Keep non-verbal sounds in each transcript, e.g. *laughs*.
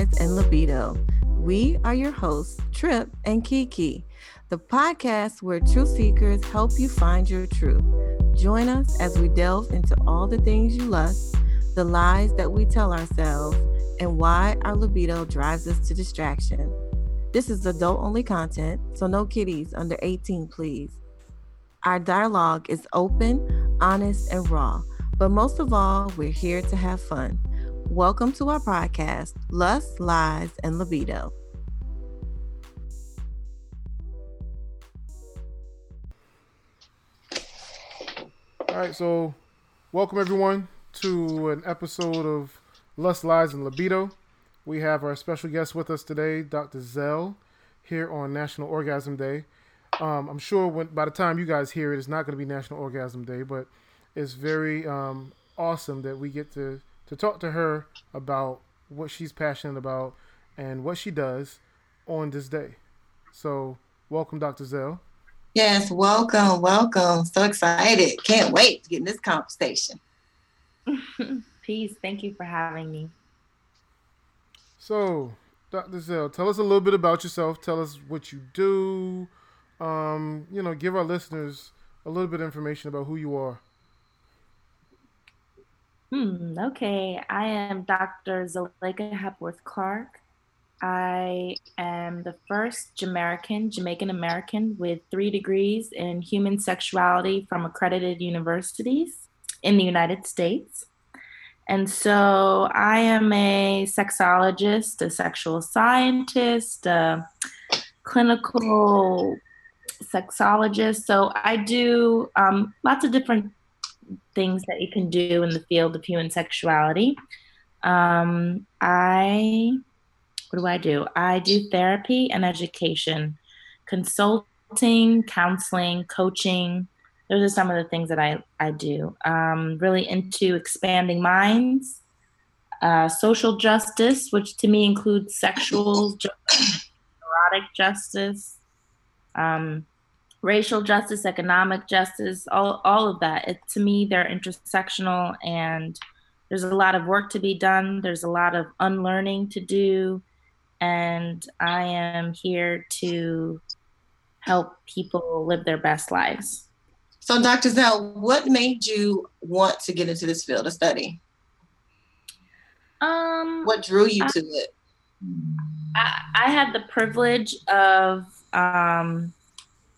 And Libido. We are your hosts, Trip and Kiki, the podcast where truth seekers help you find your truth. Join us as we delve into all the things you lust, the lies that we tell ourselves, and why our libido drives us to distraction. This is adult only content, so no kiddies under 18, please. Our dialogue is open, honest, and raw, but most of all, we're here to have fun. Welcome to our podcast, Lust, Lies, and Libido. All right, so welcome everyone to an episode of Lust, Lies, and Libido. We have our special guest with us today, Dr. Zell, here on National Orgasm Day. Um, I'm sure when by the time you guys hear it, it's not going to be National Orgasm Day, but it's very um, awesome that we get to to talk to her about what she's passionate about and what she does on this day. So, welcome, Dr. Zell. Yes, welcome, welcome. So excited. Can't wait to get in this conversation. *laughs* Peace. Thank you for having me. So, Dr. Zell, tell us a little bit about yourself. Tell us what you do. Um, you know, give our listeners a little bit of information about who you are. Hmm, okay. I am Dr. Zelaika Hepworth Clarke. I am the first Jamaican, Jamaican American with three degrees in human sexuality from accredited universities in the United States. And so I am a sexologist, a sexual scientist, a clinical sexologist. So I do um, lots of different things that you can do in the field of human sexuality. Um, I, what do I do? I do therapy and education, consulting, counseling, coaching. Those are some of the things that I, I do. Um, really into expanding minds, uh, social justice, which to me includes sexual, *coughs* erotic justice, um, racial justice, economic justice, all, all of that. It, to me, they're intersectional and there's a lot of work to be done. There's a lot of unlearning to do. And I am here to help people live their best lives. So, Dr. Zell, what made you want to get into this field of study? Um, what drew you I, to it? I, I, had the privilege of um,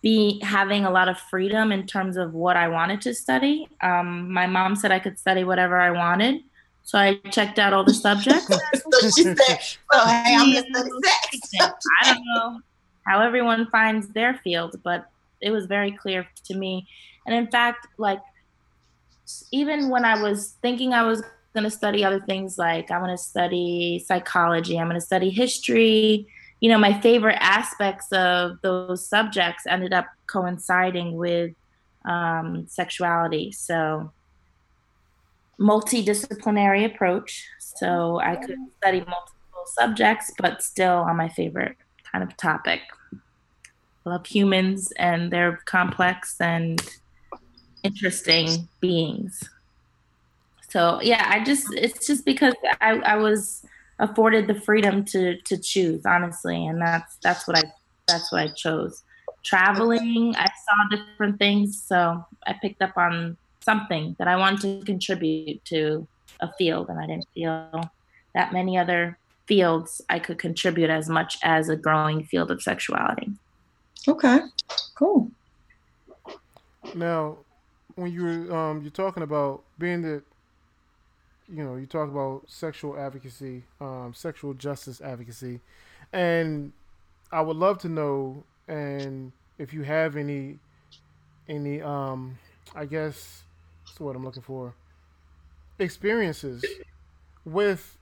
be having a lot of freedom in terms of what I wanted to study. Um, my mom said I could study whatever I wanted. So I checked out all the subjects. *laughs* so she said, "Oh, hey, I'm gonna study *laughs* sex." I don't know how everyone finds their field, but it was very clear to me. And in fact, like even when I was thinking I was going to study other things, like I'm going to study psychology, I'm going to study history, you know, my favorite aspects of those subjects ended up coinciding with um, sexuality. So, multidisciplinary approach. So, I could study multiple subjects, but still on my favorite kind of topic. I love humans and they're complex and interesting beings. So, yeah, I just, it's just because I, I was afforded the freedom to to choose honestly. And that's that's what i that's what i chose. Traveling i saw different things. So i picked up on something that i wanted to contribute to a field and i didn't feel that many other fields i could contribute as much as a growing field of sexuality. Okay cool. Now when you were um, you're talking about being that you know, you talk about sexual advocacy, um, sexual justice advocacy, and I would love to know, and if you have any, any, um, I guess, that's what I'm looking for, experiences with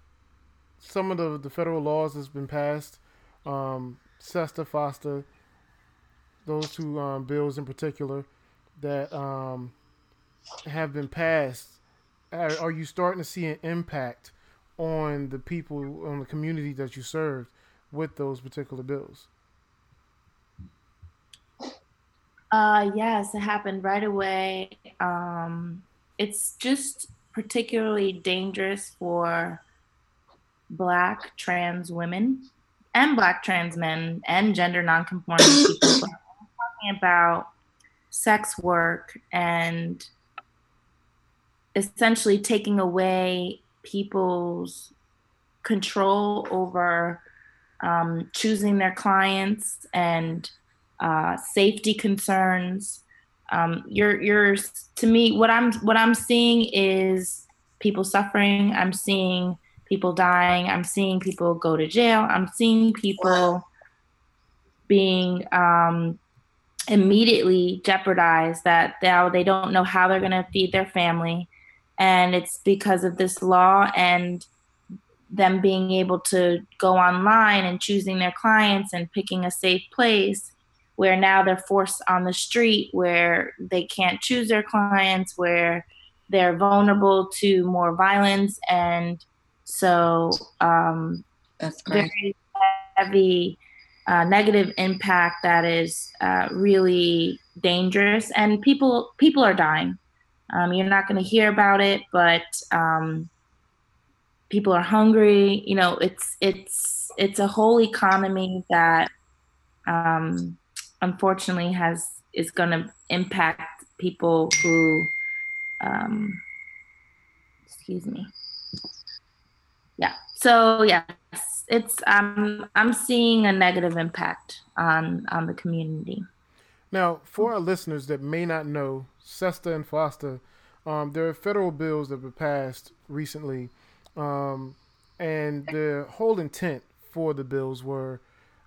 some of the, the federal laws that's been passed, um, SESTA, FOSTA, those two um, bills in particular that um, have been passed are you starting to see an impact on the people on the community that you served with those particular bills? Uh, yes, it happened right away. Um, it's just particularly dangerous for Black trans women and Black trans men and gender nonconforming people. *coughs* talking about sex work and essentially taking away people's control over um, choosing their clients and uh, safety concerns. Um, you're, you're to me what I'm what I'm seeing is people suffering. I'm seeing people dying. I'm seeing people go to jail. I'm seeing people being um, immediately jeopardized that now they don't know how they're going to feed their family. And it's because of this law and them being able to go online and choosing their clients and picking a safe place where now they're forced on the street where they can't choose their clients where they're vulnerable to more violence. And so um, That's great. very heavy uh, negative impact that is uh, really dangerous. And people people are dying um, you're not going to hear about it but um, people are hungry. You know it's it's it's a whole economy that um, unfortunately has is going to impact people who um, excuse me. Yeah so yes it's um, i'm seeing a negative impact on on the community Now, for our listeners that may not know, SESTA and FOSTA, um, there are federal bills that were passed recently, um, and the whole intent for the bills were,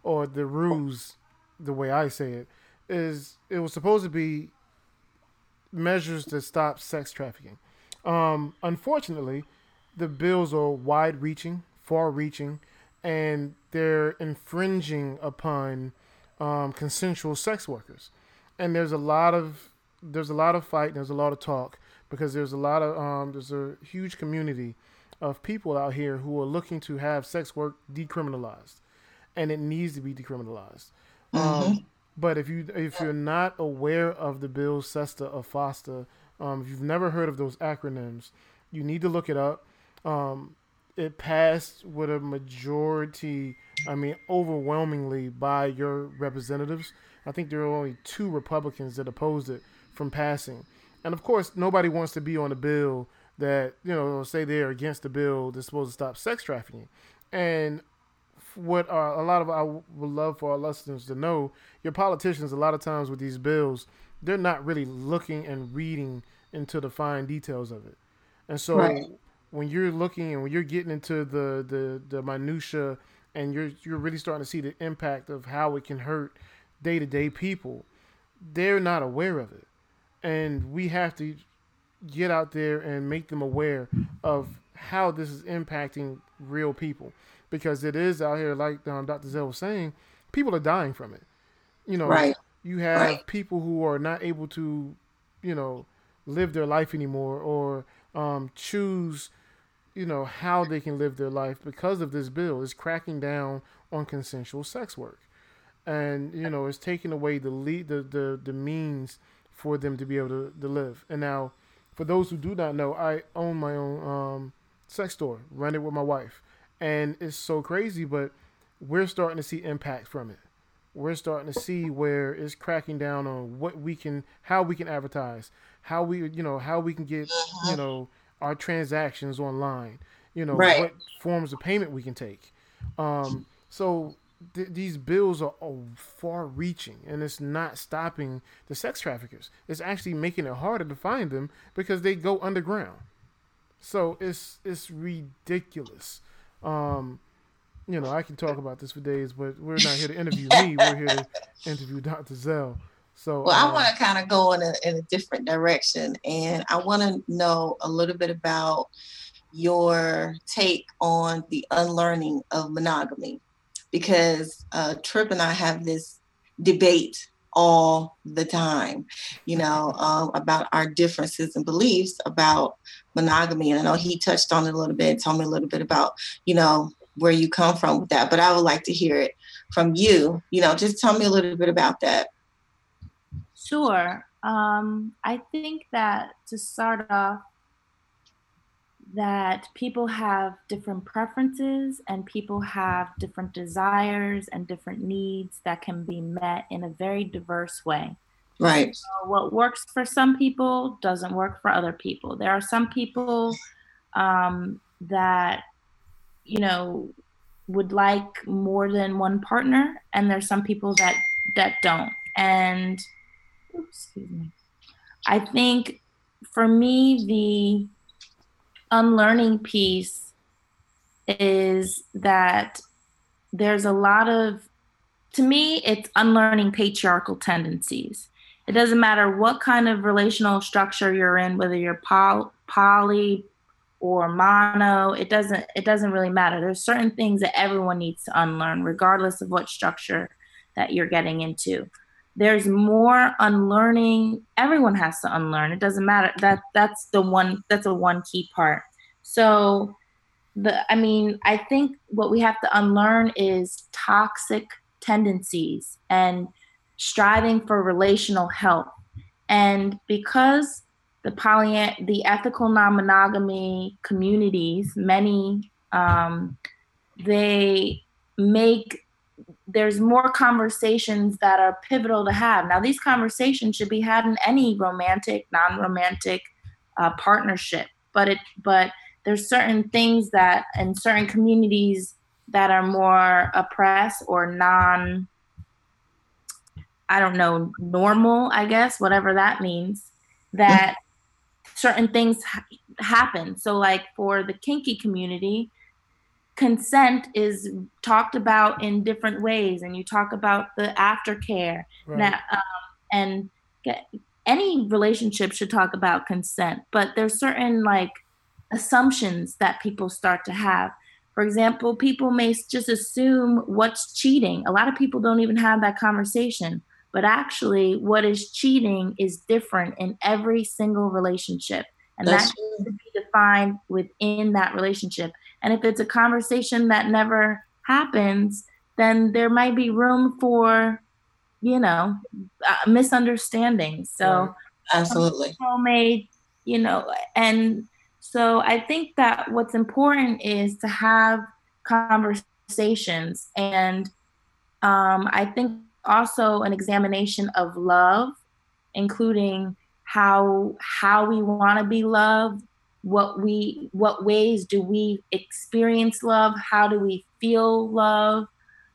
or the ruse, the way I say it, is it was supposed to be measures to stop sex trafficking. Um, unfortunately, the bills are wide reaching, far reaching, and they're infringing upon um, consensual sex workers. And there's a lot of there's a lot of fight, and there's a lot of talk because there's a lot of um, there's a huge community of people out here who are looking to have sex work decriminalized, and it needs to be decriminalized. Um, but if you if you're not aware of the bill SESTA or FOSTA, um, if you've never heard of those acronyms, you need to look it up. Um, it passed with a majority, I mean, overwhelmingly by your representatives. I think there are only two Republicans that opposed it from passing. And of course, nobody wants to be on a bill that, you know, say they're against the bill that's supposed to stop sex trafficking. And what are, a lot of I would love for our listeners to know, your politicians a lot of times with these bills, they're not really looking and reading into the fine details of it. And so Right. When you're looking and when you're getting into the the the minutia and you're you're really starting to see the impact of how it can hurt day to day people, they're not aware of it. And we have to get out there and make them aware of how this is impacting real people because it is out here like um, Dr. Zell was saying, people are dying from it. You know, Right. you have Right. people who are not able to, you know, live their life anymore or um, choose, you know, how they can live their life because of this bill. It's cracking down on consensual sex work, and you know, it's taking away the lead, the the, the means for them to be able to, to live. And now, for those who do not know, I own my own um, sex store, run it with my wife, and it's so crazy, but we're starting to see impact from it we're starting to see where it's cracking down on what we can how we can advertise how we you know how we can get you know our transactions online you know Right. what forms of payment we can take um so th- these bills are oh, far reaching and it's not stopping the sex traffickers it's actually making it harder to find them because they go underground so it's it's ridiculous um you know, I can talk about this for days, but we're not here to interview me. We're here to interview Dr. Zell. So, Well, I um, want to kind of go in a, in a different direction, and I want to know a little bit about your take on the unlearning of monogamy, because uh, Trip and I have this debate all the time, you know, um, about our differences and beliefs about monogamy. And I know he touched on it a little bit, told me a little bit about, you know, where you come from with that, but I would like to hear it from you. You know, just tell me a little bit about that. Sure. Um, I think that to start off, that people have different preferences and people have different desires and different needs that can be met in a very diverse way. Right. So what works for some people doesn't work for other people. There are some people um, that, you know, would like more than one partner, and there's some people that that don't. And excuse me. I think for me, the unlearning piece is that there's a lot of, to me, it's unlearning patriarchal tendencies. It doesn't matter what kind of relational structure you're in, whether you're poly or mono, it doesn't it doesn't really matter. There's certain things that everyone needs to unlearn, regardless of what structure that you're getting into there's more unlearning. Everyone has to unlearn. It doesn't matter. That that's the one that's a one key part. So the i mean i think what we have to unlearn is toxic tendencies and striving for relational health. And because the poly the ethical non-monogamy communities many um, they make there's more conversations that are pivotal to have. Now, these conversations should be had in any romantic, non-romantic uh, partnership, but it but there's certain things that in certain communities that are more oppressed or non I don't know, normal, I guess, whatever that means, that certain things ha- happen. So, like for the kinky community, consent is talked about in different ways and you talk about the aftercare. Right. now, um, and get, any relationship should talk about consent but there's certain like assumptions that people start to have. For example people may just assume what's cheating. A lot of people don't even have that conversation but actually what is cheating is different in every single relationship and That's that needs to be defined within that relationship and if it's a conversation that never happens, then there might be room for, you know, uh, misunderstandings. So, absolutely. Homemade, you know, and so I think that what's important is to have conversations. And um, I think also an examination of love, including how how we want to be loved what we what ways do we experience love? How do we feel love?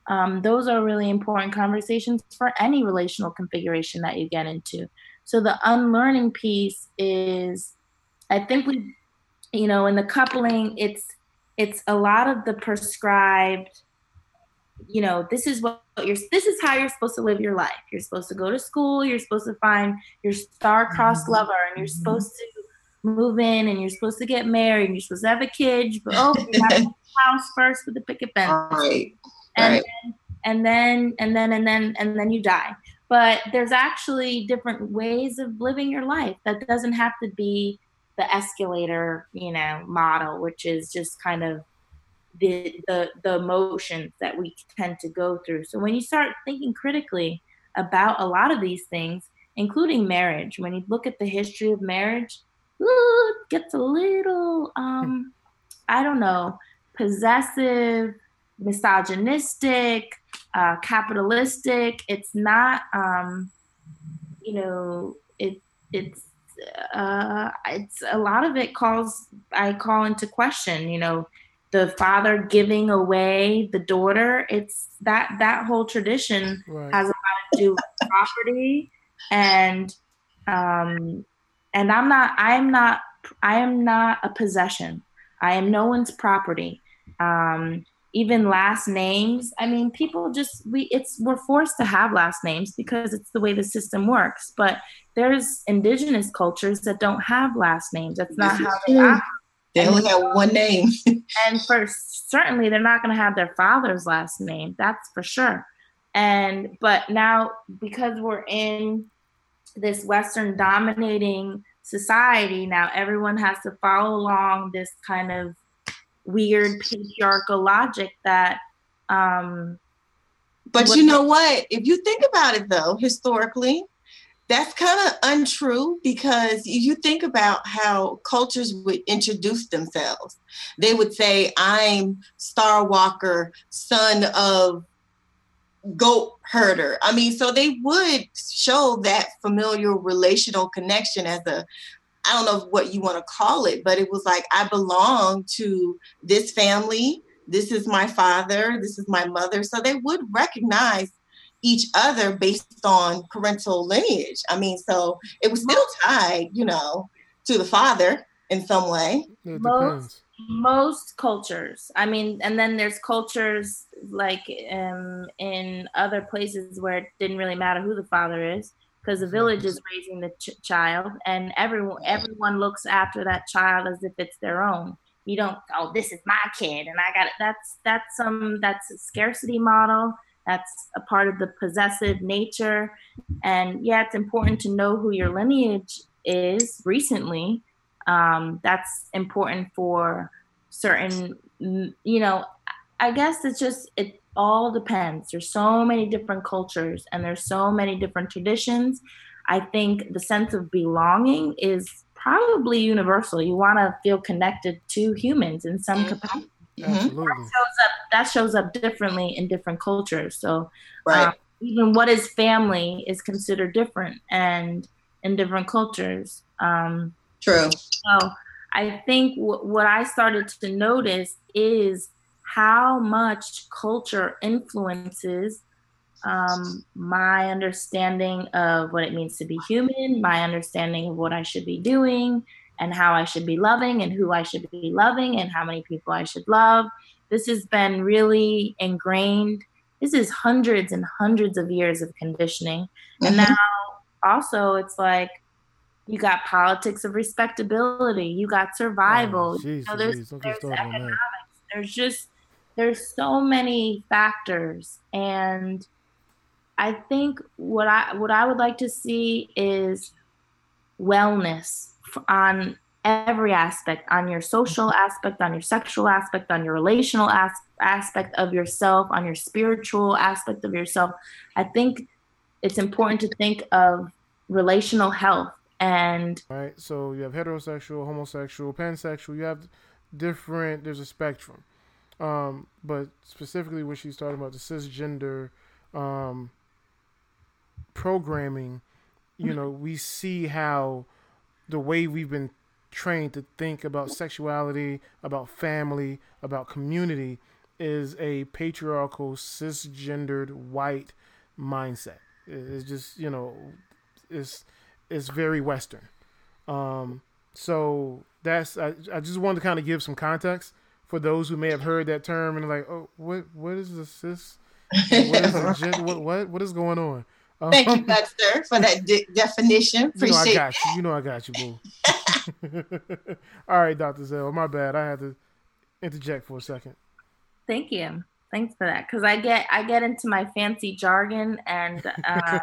Um, those are really important conversations for any relational configuration that you get into. So the unlearning piece is i think we you know in the coupling it's it's a lot of the prescribed you know this is what you're this is how you're supposed to live your life. You're supposed to go to school you're supposed to find your star-crossed mm-hmm. lover and you're supposed to move in and you're supposed to get married and you're supposed to have a kid, but oh, you have *laughs* a house first with a picket fence. Right. And, right. Then, and then and then and then and then you die. But there's actually different ways of living your life. That doesn't have to be the escalator, you know, model, which is just kind of the the the emotions that we tend to go through. So when you start thinking critically about a lot of these things, including marriage, when you look at the history of marriage, ooh, gets a little, um, I don't know, possessive, misogynistic, uh, capitalistic. It's not, um, you know, it it's uh, it's a lot of it calls I call into question. You know, the father giving away the daughter. It's that that whole tradition right. has a lot to do with property and um, and i'm not i'm not i am not a possession. I am no one's property. Um, even last names i mean people just we it's we're forced to have last names because it's the way the system works. But there's indigenous cultures that don't have last names. That's not how they operate they only have one name. *laughs* And for certainly they're not going to have their father's last name that's for sure. And but now because we're in this Western dominating society, now everyone has to follow along this kind of weird patriarchal logic that. Um, but you know what? If you think about it, though, historically, that's kind of untrue because you think about how cultures would introduce themselves. They would say, I'm Star Walker, son of goat herder. I mean, so they would show that familiar relational connection as a, I don't know what you want to call it, but it was like, I belong to this family. This is my father. This is my mother. So they would recognize each other based on parental lineage. I mean, so it was still tied, you know, to the father in some way. Most, most cultures. I mean, and then there's cultures like um, in other places where it didn't really matter who the father is because the village is raising the ch- child and everyone everyone looks after that child as if it's their own you don't oh this is my kid and i got it that's that's some um, that's a scarcity model that's a part of the possessive nature. And yeah, it's important to know who your lineage is recently. Um, that's important for certain, you know, I guess it's just, it all depends. There's so many different cultures and there's so many different traditions. I think the sense of belonging is probably universal. You want to feel connected to humans in some mm-hmm. capacity. Mm-hmm. Absolutely. That shows up. That shows up differently in different cultures. So, right. Um, even what is family is considered different and in different cultures. Um, True. So, I think w- what I started to notice is how much culture influences um, my understanding of what it means to be human, my understanding of what I should be doing, and how I should be loving and who I should be loving and how many people I should love. This has been really ingrained. This is hundreds and hundreds of years of conditioning. Mm-hmm. And now also it's like you got politics of respectability, you got survival, oh, geez, you know, there's, there's economics, there's just there's so many factors. And I think what I what I would like to see is wellness on every aspect on your social aspect on your sexual aspect on your relational as- aspect of yourself on your spiritual aspect of yourself. I think it's important to think of relational health and right so you have heterosexual homosexual pansexual you have different there's a spectrum um, but specifically what she's talking about the cisgender um, programming you know we see how the way we've been trained to think about sexuality, about family, about community is a patriarchal, cisgendered, white mindset. It's just you know, it's it's very Western. Um, so that's I, I just wanted to kind of give some context for those who may have heard that term and like, oh, what what is this? cis? What is, *laughs* what, what what is going on? Thank you, *laughs* Dexter, for that de- definition. Appreciate you know I got you. You know I got you, boo. *laughs* All right, Dr. Zell. My bad. I had to interject for a second. Thank you. Thanks for that. Because I get I get into my fancy jargon and uh,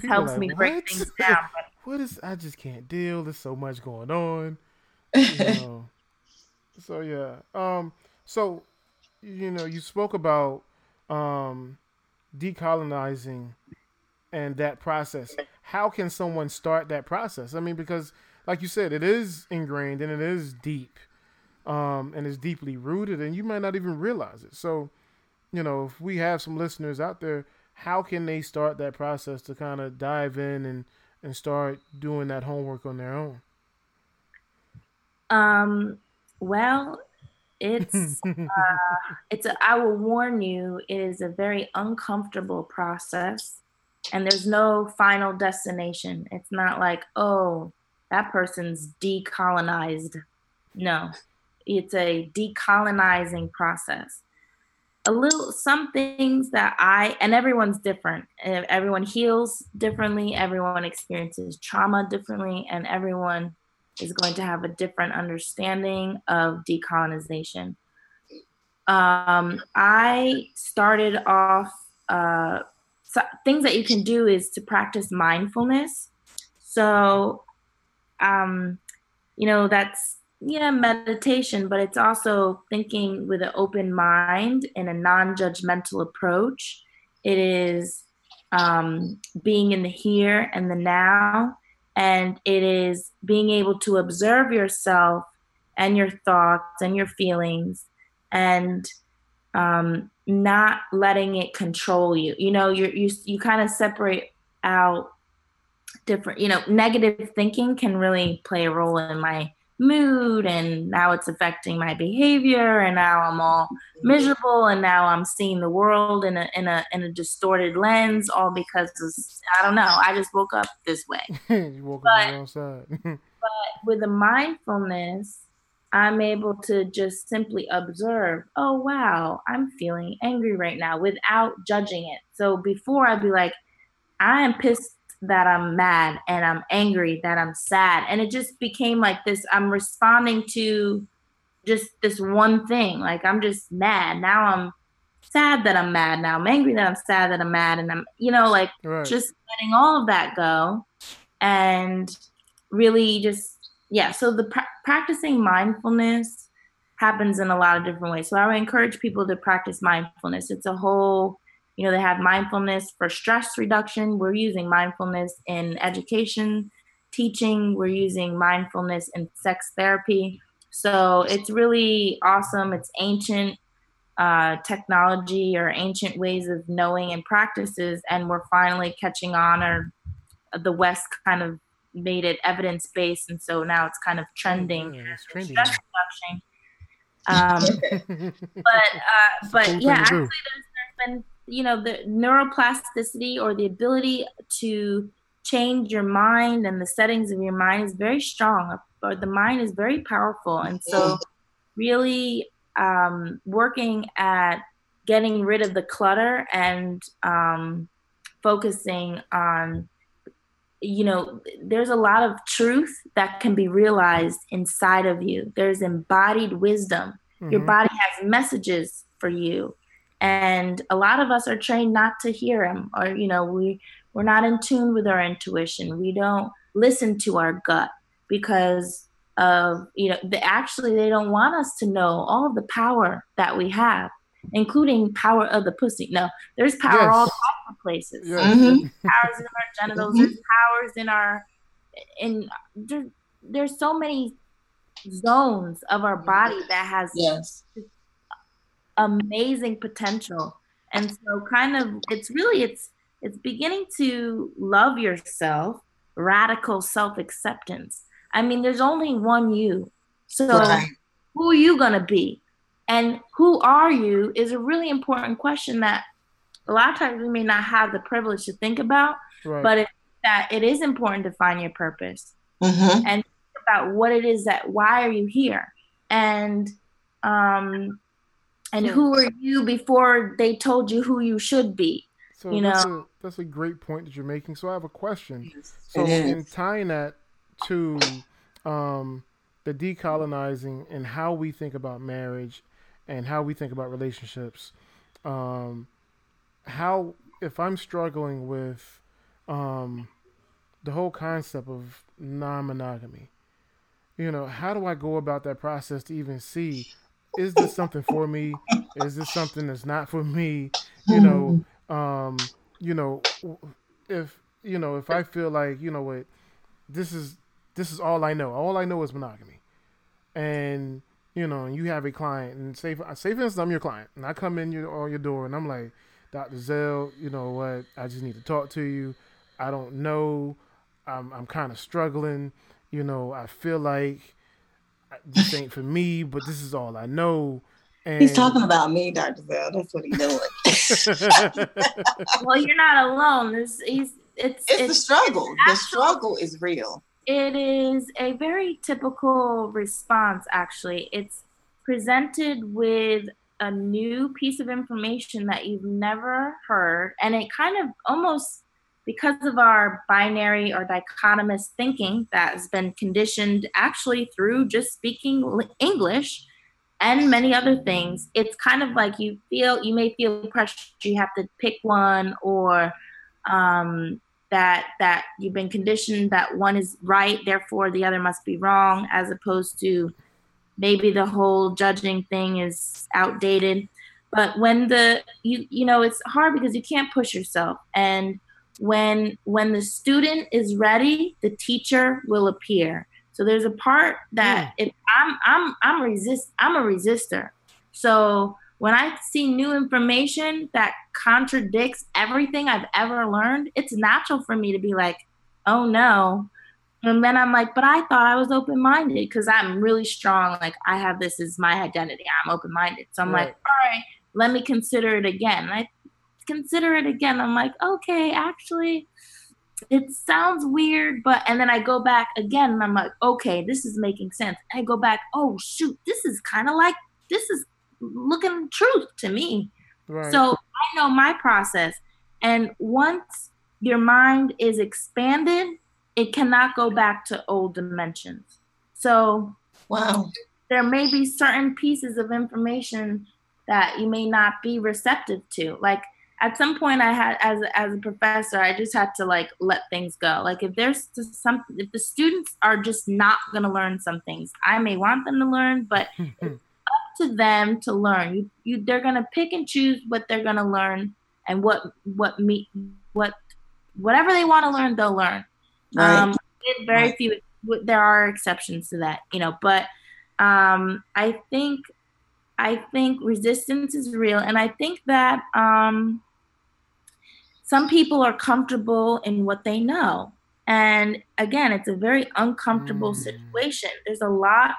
this helps like, me break what? things *laughs* down. But... What is? I just can't deal. There's so much going on. You *laughs* know. so yeah. Um. So, you know, you spoke about um decolonizing and that process. How can someone start that process? I mean, because like you said, it is ingrained and it is deep, um, and it's deeply rooted, and you might not even realize it. So, you know, if we have some listeners out there, how can they start that process to kind of dive in and and start doing that homework on their own? Um. Well, it's *laughs* uh, it's a, I will warn you, it is a very uncomfortable process, and there's no final destination. It's not like oh that person's decolonized. No, it's a decolonizing process. A little some things that I and everyone's different. Everyone heals differently. Everyone experiences trauma differently, and everyone is going to have a different understanding of decolonization. Um, I started off, uh, so things that you can do is to practice mindfulness. So, um, you know, that's, yeah, meditation, but it's also thinking with an open mind and a non judgmental approach. It is um, being in the here and the now. And it is being able to observe yourself and your thoughts and your feelings and um, not letting it control you. You know, you you you kind of separate out different. You know, negative thinking can really play a role in my mood and now it's affecting my behavior and now I'm all miserable and now I'm seeing the world in a in a in a distorted lens all because of, I don't know I just woke up this way. *laughs* you woke but, up on the wrong side. *laughs* but with the mindfulness I'm able to just simply observe, oh wow, I'm feeling angry right now without judging it. So before I'd be like, I am pissed that I'm mad and I'm angry that I'm sad. And it just became like this I'm responding to just this one thing. Like I'm just mad. Now I'm sad that I'm mad. Now I'm angry that I'm sad that I'm mad. And I'm, you know, like right. just letting all of that go and really just, yeah. So the pra- practicing mindfulness happens in a lot of different ways. So I would encourage people to practice mindfulness. It's a whole you know, they have mindfulness for stress reduction. We're using mindfulness in education, teaching. We're using mindfulness in sex therapy. So it's really awesome. It's ancient uh, technology or ancient ways of knowing and practices, and we're finally catching on. Or the West kind of made it evidence based, and so now it's kind of trending. Yeah, it's trending. Stress reduction. Um, *laughs* but uh, but yeah, actually, there's, there's been you know the neuroplasticity or the ability to change your mind and the settings of your mind is very strong or the mind is very powerful. And so really um, working at getting rid of the clutter and um, focusing on you know there's a lot of truth that can be realized inside of you. There's embodied wisdom. Mm-hmm. your body has messages for you and a lot of us are trained not to hear him or you know we we're not in tune with our intuition we don't listen to our gut because of you know the, actually they don't want us to know all of the power that we have including power of the pussy no there's power yes. all kinds of places yes. mm-hmm. powers in our genitals mm-hmm. there's powers in our in there, there's so many zones of our body that has yes amazing potential. And so kind of it's really it's it's beginning to love yourself, radical self-acceptance. I mean, there's only one you. So right. who are you gonna be? And who are you is a really important question that a lot of times we may not have the privilege to think about, right. but it, that it is important to find your purpose mm-hmm. and about what it is that why are you here and um, and who are you before they told you who you should be? So you that's know? a, that's a great point that you're making. So i have a question. So in tying that to um, the decolonizing and how we think about marriage and how we think about relationships um, how if i'm struggling with um, the whole concept of non-monogamy you know how do i go about that process to even see is this something for me? Is this something that's not for me? You know, um, you know, if you know, if I feel like you know what, this is this is all I know. All I know is monogamy, and you know, you have a client, and say say for instance, I'm your client, and I come in your on your door, and I'm like, Doctor Zell, you know what? I just need to talk to you. I don't know. I'm I'm kind of struggling. You know, I feel like *laughs* this ain't for me, but this is all I know. And... He's talking about me, Dr. Bell. That's what he's doing. *laughs* *laughs* well, you're not alone. It's, he's, it's, it's, it's the struggle. Actual, the struggle is real. It is a very typical response, actually. It's presented with a new piece of information that you've never heard, and it kind of almost because of our binary or dichotomous thinking that has been conditioned actually through just speaking English and many other things, it's kind of like you feel you may feel pressure you have to pick one or um, that that you've been conditioned that one is right, therefore the other must be wrong, as opposed to maybe the whole judging thing is outdated. but when the you you know it's hard because you can't push yourself and when when the student is ready the teacher will appear so there's a part that mm. if i'm i'm i'm resist i'm a resistor so when i see new information that contradicts everything i've ever learned it's natural for me to be like oh no and then I'm like, but I thought I was open minded because I'm really strong. Like I have this as my identity. I'm open minded. So I'm right. like, all right, let me consider it again. And I consider it again. I'm like, okay, actually, it sounds weird, but and then I go back again and I'm like, okay, this is making sense. I go back, oh shoot, this is kind of like this is looking truth to me. Right. So I know my process. And once your mind is expanded it cannot go back to old dimensions. So, wow, there may be certain pieces of information that you may not be receptive to. Like at some point, I had as as a professor, I just had to like let things go. Like if there's some, if the students are just not going to learn some things, I may want them to learn, but *laughs* it's up to them to learn. You you they're going to pick and choose what they're going to learn and what what me what whatever they want to learn, they'll learn. Right. Um, very right. few. There are exceptions to that, you know, but um, I think I think resistance is real, and I think that um, some people are comfortable in what they know, and again, it's a very uncomfortable mm. situation. There's a lot,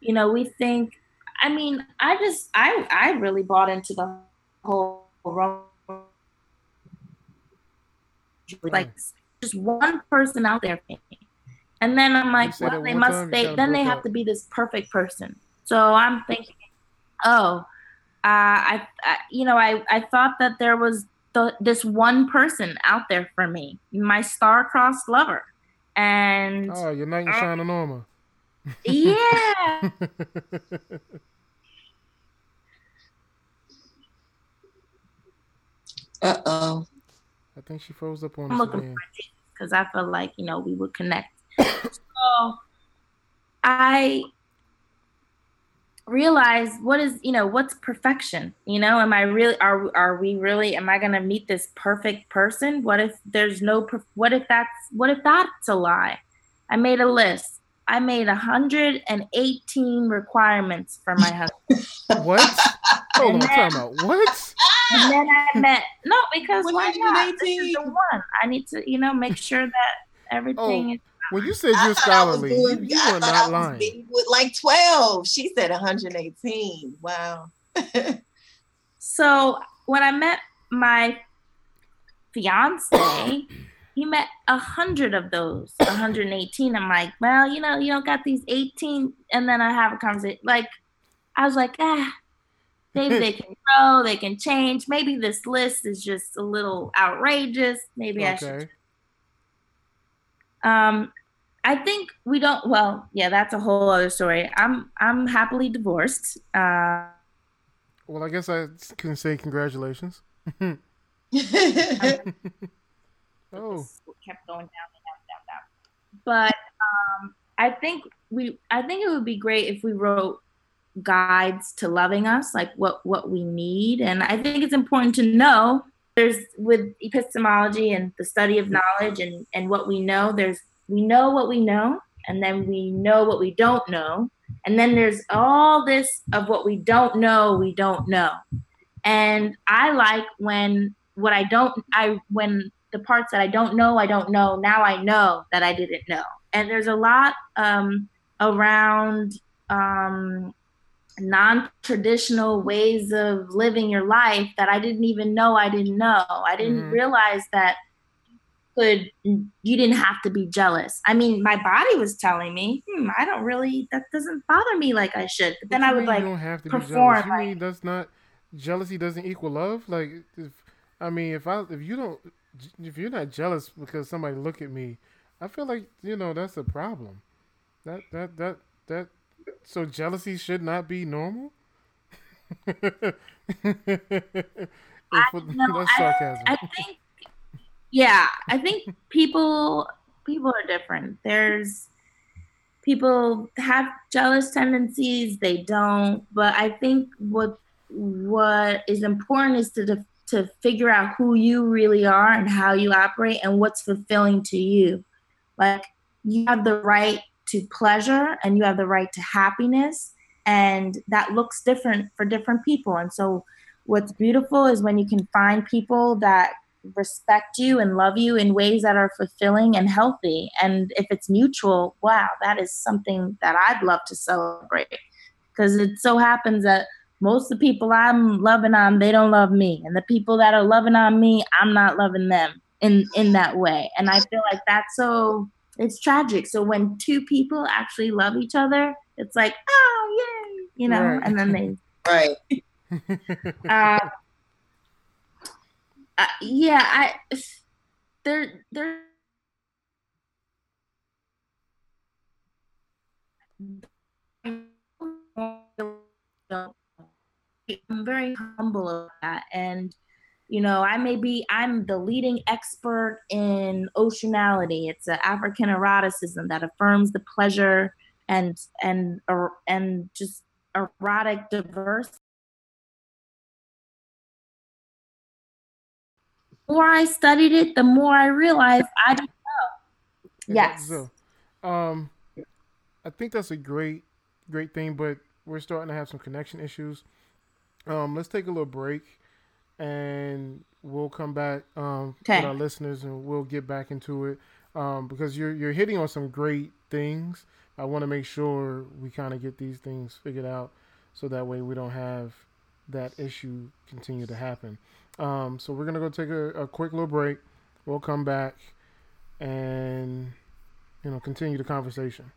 you know. We think. I mean, I just I I really bought into the whole like just one person out there And then I'm like, well, they must they then they have up. to be this perfect person. So I'm thinking, oh, uh, I, I, you know, I, I thought that there was the, this one person out there for me, my star-crossed lover, and oh, your knight in uh, shining armor. Yeah. *laughs* uh oh. I think she froze up on I'm us again. Because I felt like you know we would connect. *coughs* so I realize what is you know what's perfection you know? Am i really are are we really am i going to meet this perfect person? What if there's no what if that's what if that's a lie? I made a list. I made 118 requirements for my husband. What? *laughs* Hold on then, time out. What? and then I met no because why not? This is the one. I need to, you know, make sure that everything oh, is. When you said you're scholarly, doing, you, you were not lying. With like twelve, she said 118. Wow. *laughs* so when I met my fiance, he met a hundred of those, 118. I'm like, well, you know, you don't got these 18, and then I have a conversation. Like, I was like, ah, Maybe they *laughs* can grow, they can change. Maybe this list is just a little outrageous. Maybe okay. I should. Um, I think we don't. Well, yeah, that's a whole other story. I'm I'm happily divorced. Uh, well, I guess I can say congratulations. *laughs* *laughs* oh, kept going down, down, down, down. But um, I think we. I think it would be great if we wrote guides to loving us, like what what we need. And I think it's important to know there's with epistemology and the study of knowledge and and what we know. There's we know what we know, and then we know what we don't know, and then there's all this of what we don't know. We don't know, and I like when what I don't I when the parts that I don't know I don't know now I know that I didn't know, and there's a lot um, around um, non-traditional ways of living your life that I didn't even know I didn't know. I didn't mm-hmm. realize that could you didn't have to be jealous. I mean, my body was telling me, hmm, I don't really that doesn't bother me like I should. But then I would like you don't have to perform. Be jealous. You mean that's not jealousy doesn't equal love? Like if I mean if I if you don't if you're not jealous because somebody look at me, I feel like, you know, that's a problem. That that that that so jealousy should not be normal. *laughs* I, no, *laughs* that's sarcasm. I, I think, yeah, I think people people are different. There's people have jealous tendencies. They don't, but I think what what is important is to to figure out who you really are and how you operate and what's fulfilling to you. Like you have the right to pleasure and you have the right to happiness and that looks different for different people and so what's beautiful is when you can find people that respect you and love you in ways that are fulfilling and healthy and if it's mutual wow that is something that i'd love to celebrate because it so happens that most of the people i'm loving on they don't love me and the people that are loving on me i'm not loving them in in that way and i feel like that's so it's tragic. So when two people actually love each other, it's like, oh yay, you know, right. and then they *laughs* right. uh, *laughs* uh, yeah, I there there. I'm very humble of that, and you know i may be i'm the leading expert in oceanality it's an african eroticism that affirms the pleasure and and and just erotic diversity more i studied it the more i realized i didn't know. Yes. So, um i think that's a great great thing but we're starting to have some connection issues. Um let's take a little break and we'll come back um, with our listeners and we'll get back into it. Um, because you're you're hitting on some great things. I want to make sure we kind of get these things figured out so that way we don't have that issue continue to happen. Um, so we're gonna go take a, a quick little break. We'll come back and you know continue the conversation.